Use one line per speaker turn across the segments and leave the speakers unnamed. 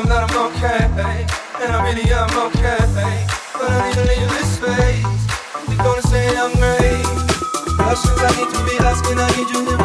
tell that I'm okay, and I really am okay. But I need to leave this space. You're gonna say I'm great. Questions I need to be asking, I need you to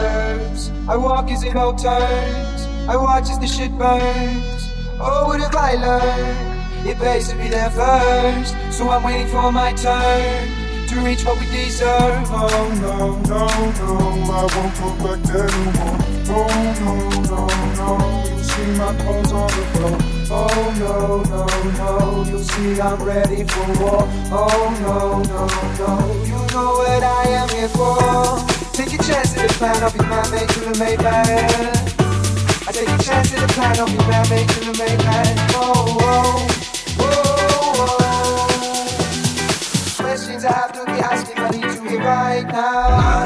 turns. I walk as in old terms, I watch as the shit burns. Oh, what have I learned? It pays to be there first. So I'm waiting for my turn to reach what we deserve. Oh, no, no, no, I won't go back there no no, no, no, you'll see my clothes on the floor. Oh, no, no, no, you'll see I'm ready for war. Oh, no, no, no, you know what I am here for. Take a chance at the plan, I'll be my mate to the Maybach. I take a chance in the plan, I'll be man, making the mainland. Whoa, oh, oh, whoa, oh, whoa, whoa. Questions I have to be asking, I need to hear right now.